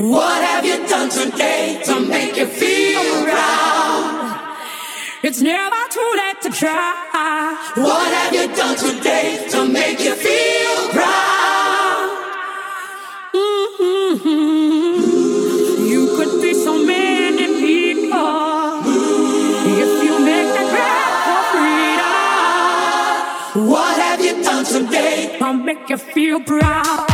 What have you done today to make you feel proud? It's never too late to try. What have you done today to make you feel proud? Mm-hmm. You could be so many people if you make the grab freedom. What have you done today to make you feel proud?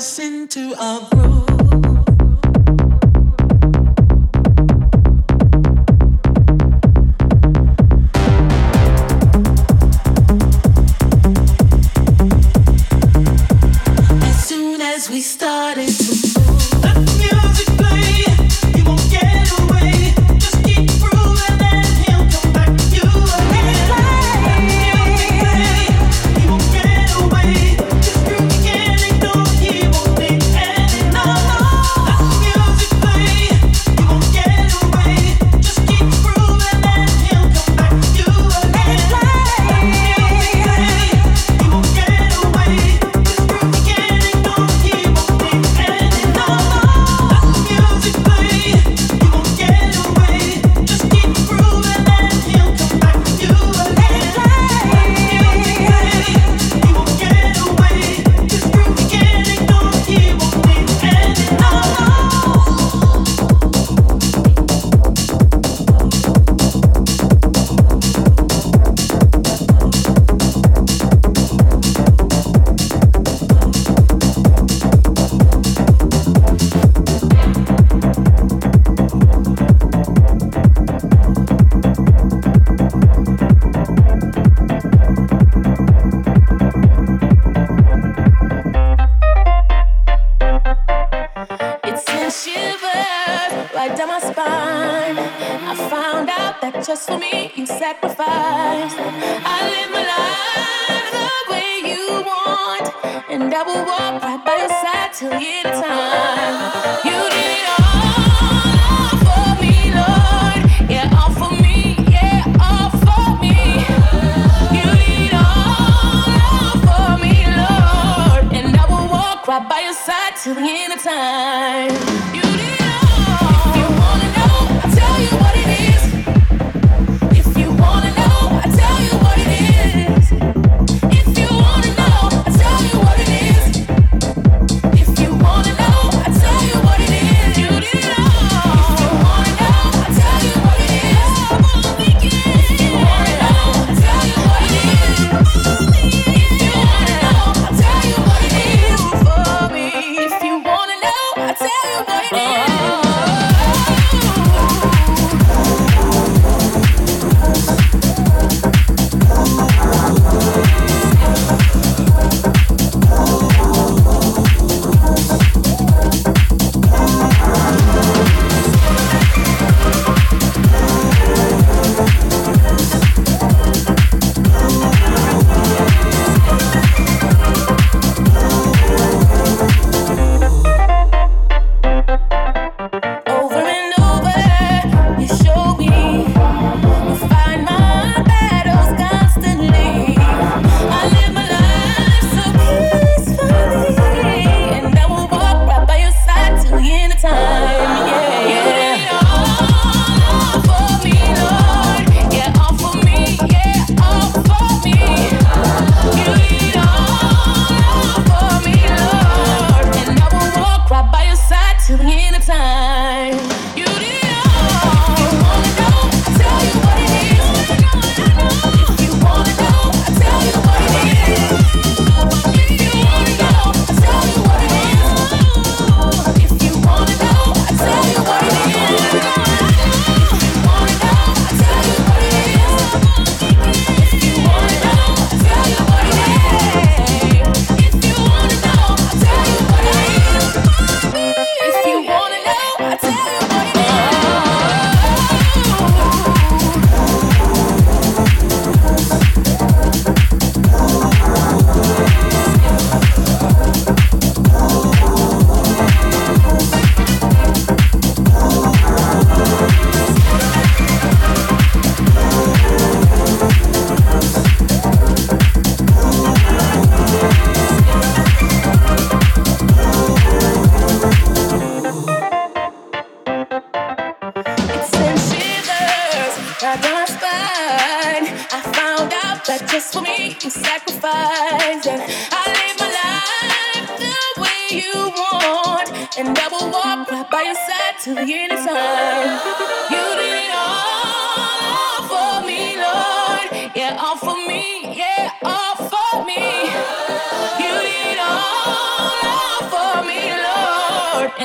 Oh.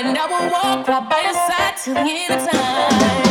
And I will walk right by your side till the end of time.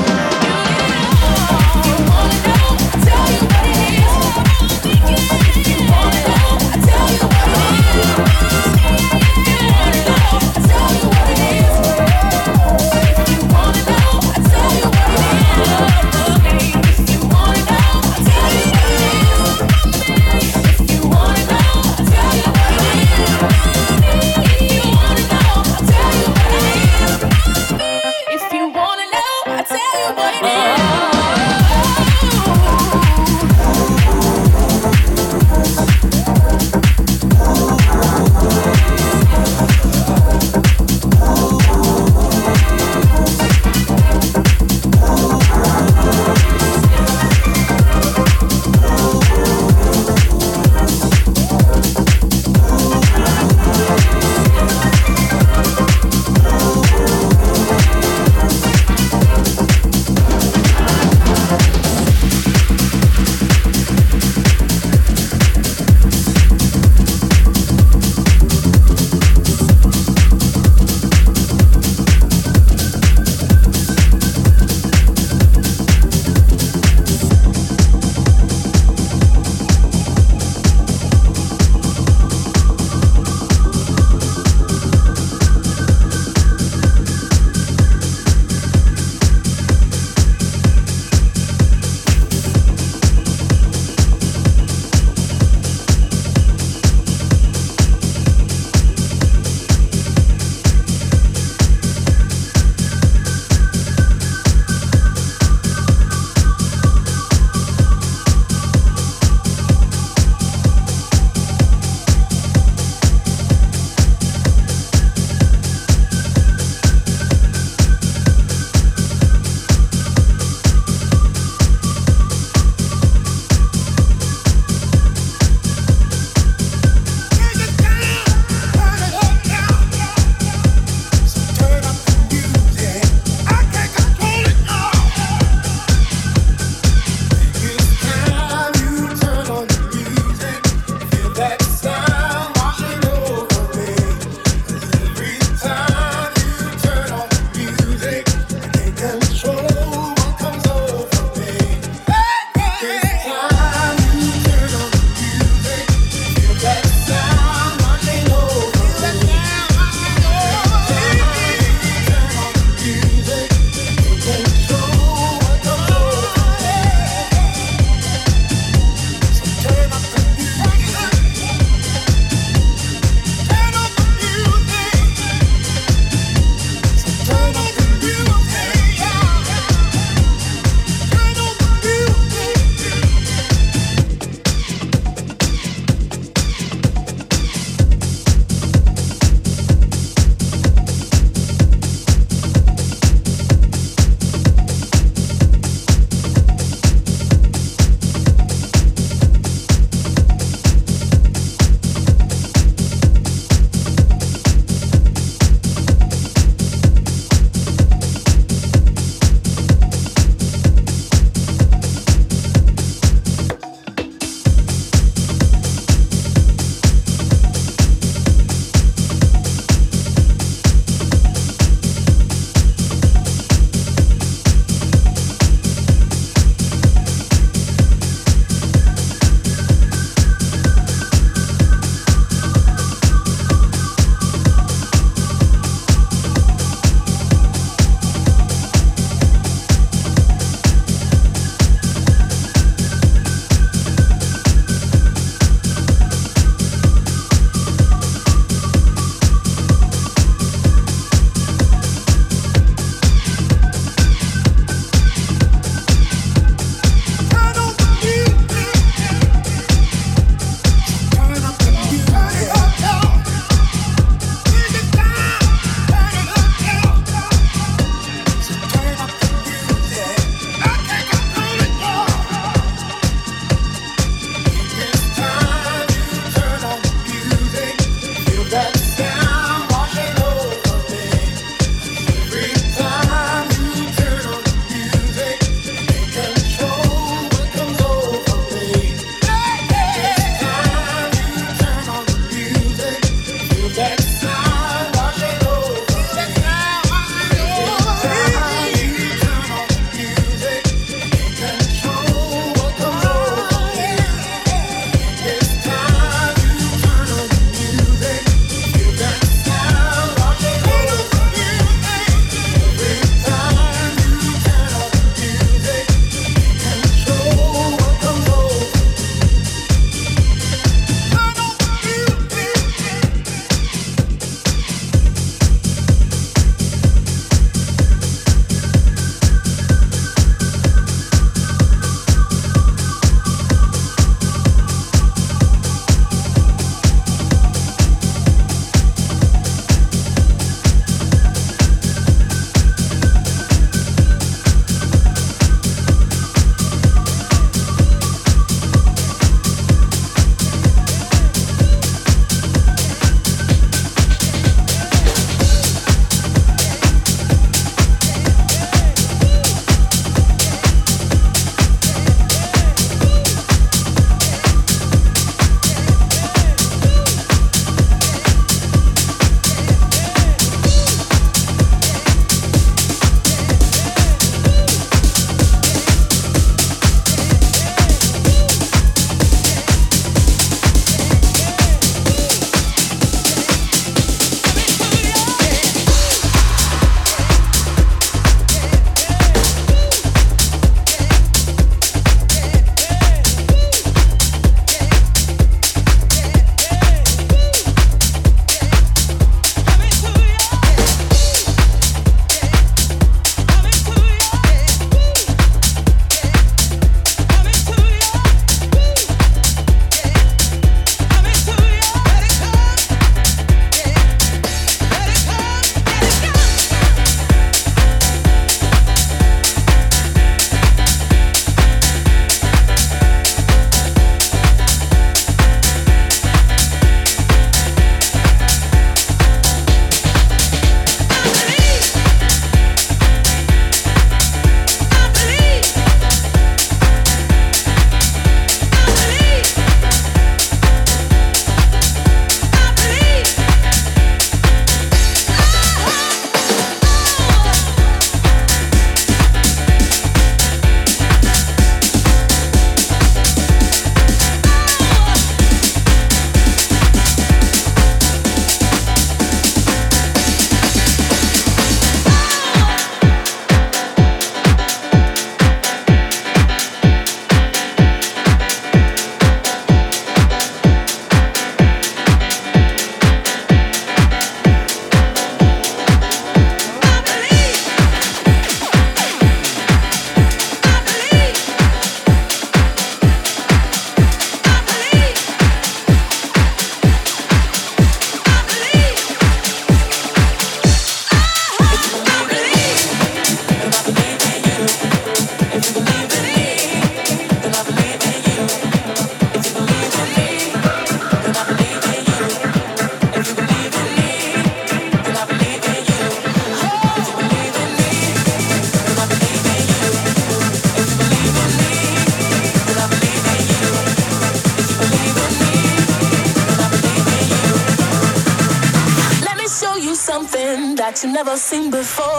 Never seen before.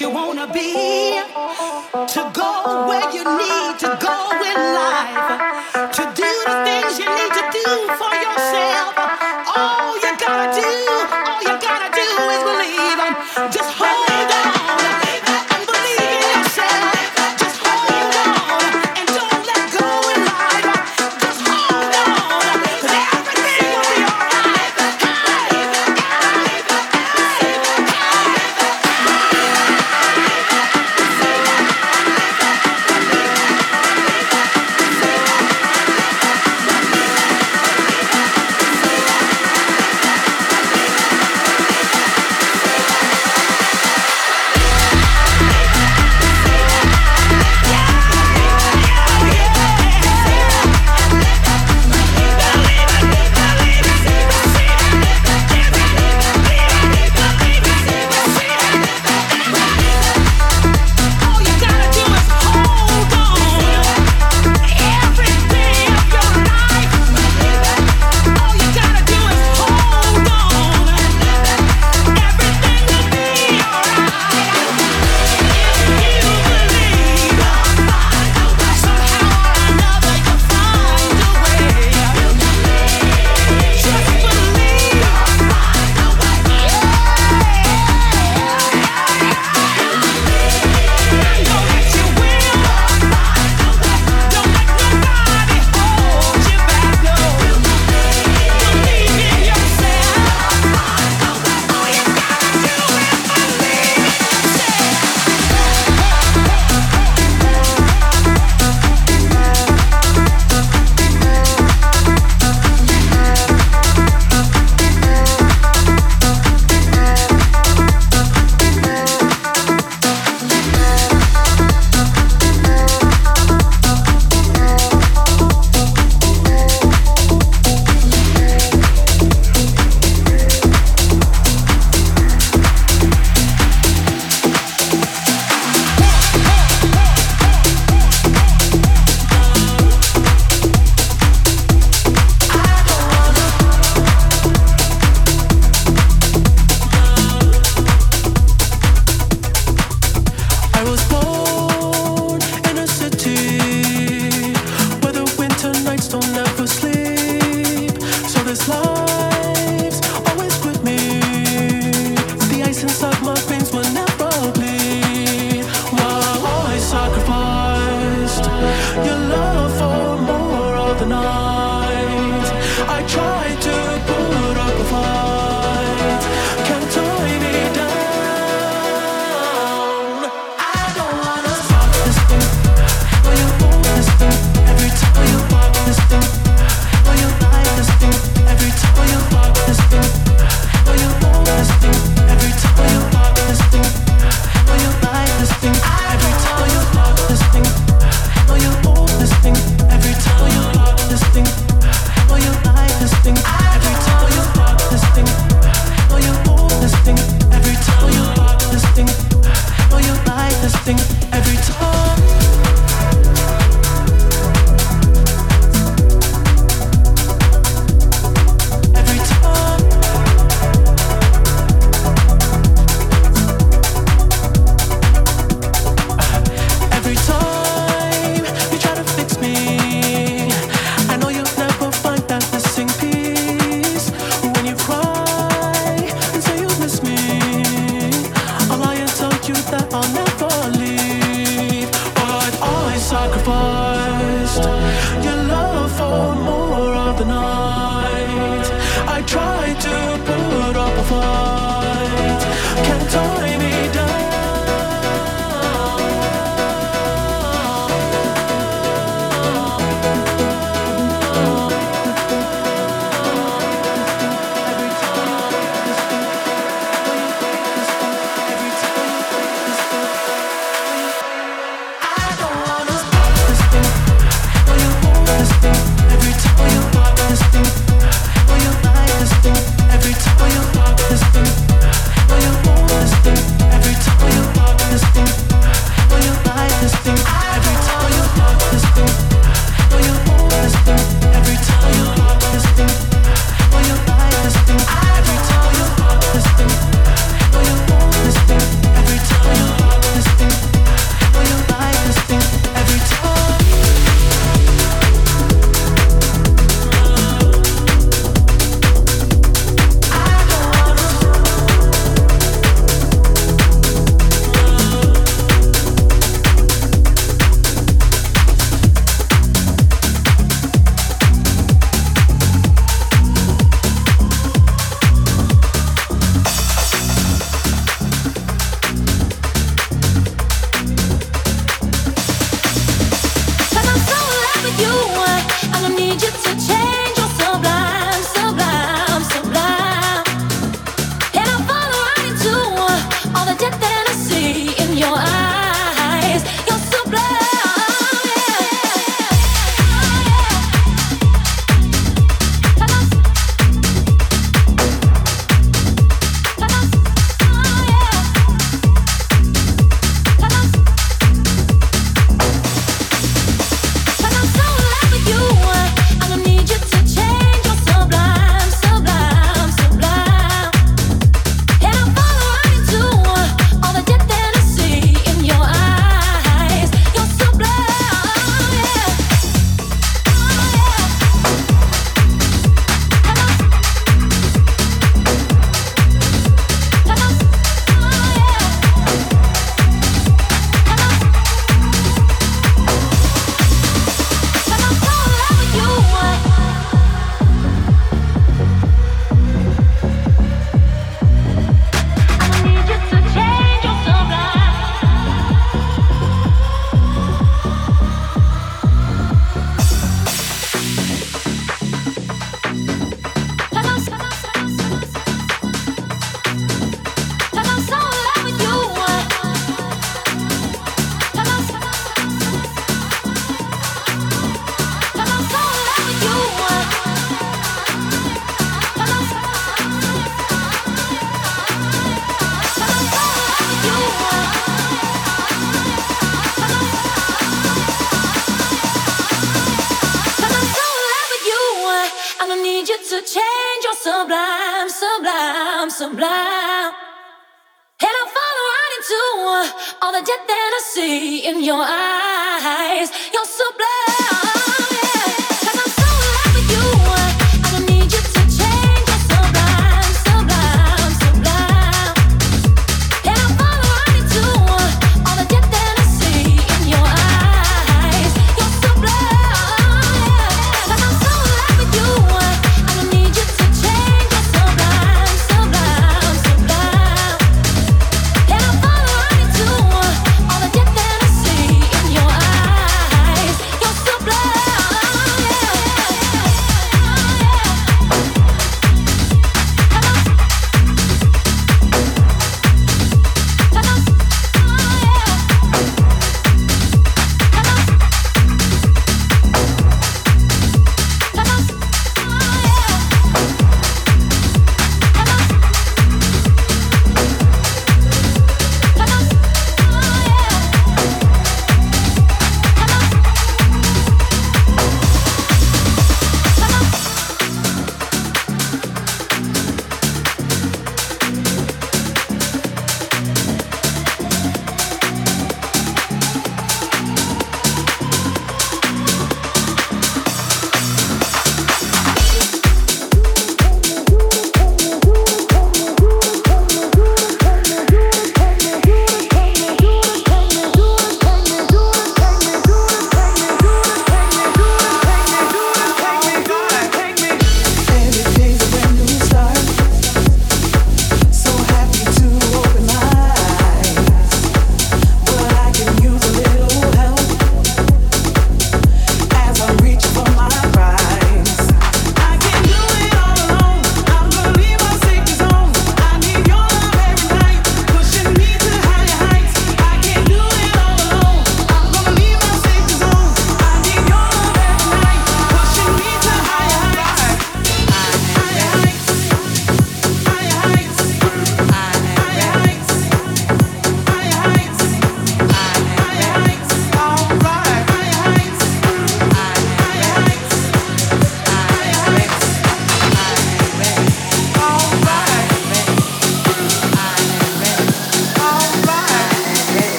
you wanna be, to go where you need to go in life. some light. And I fall right into uh, all the death that I see in your eyes. You're so blind.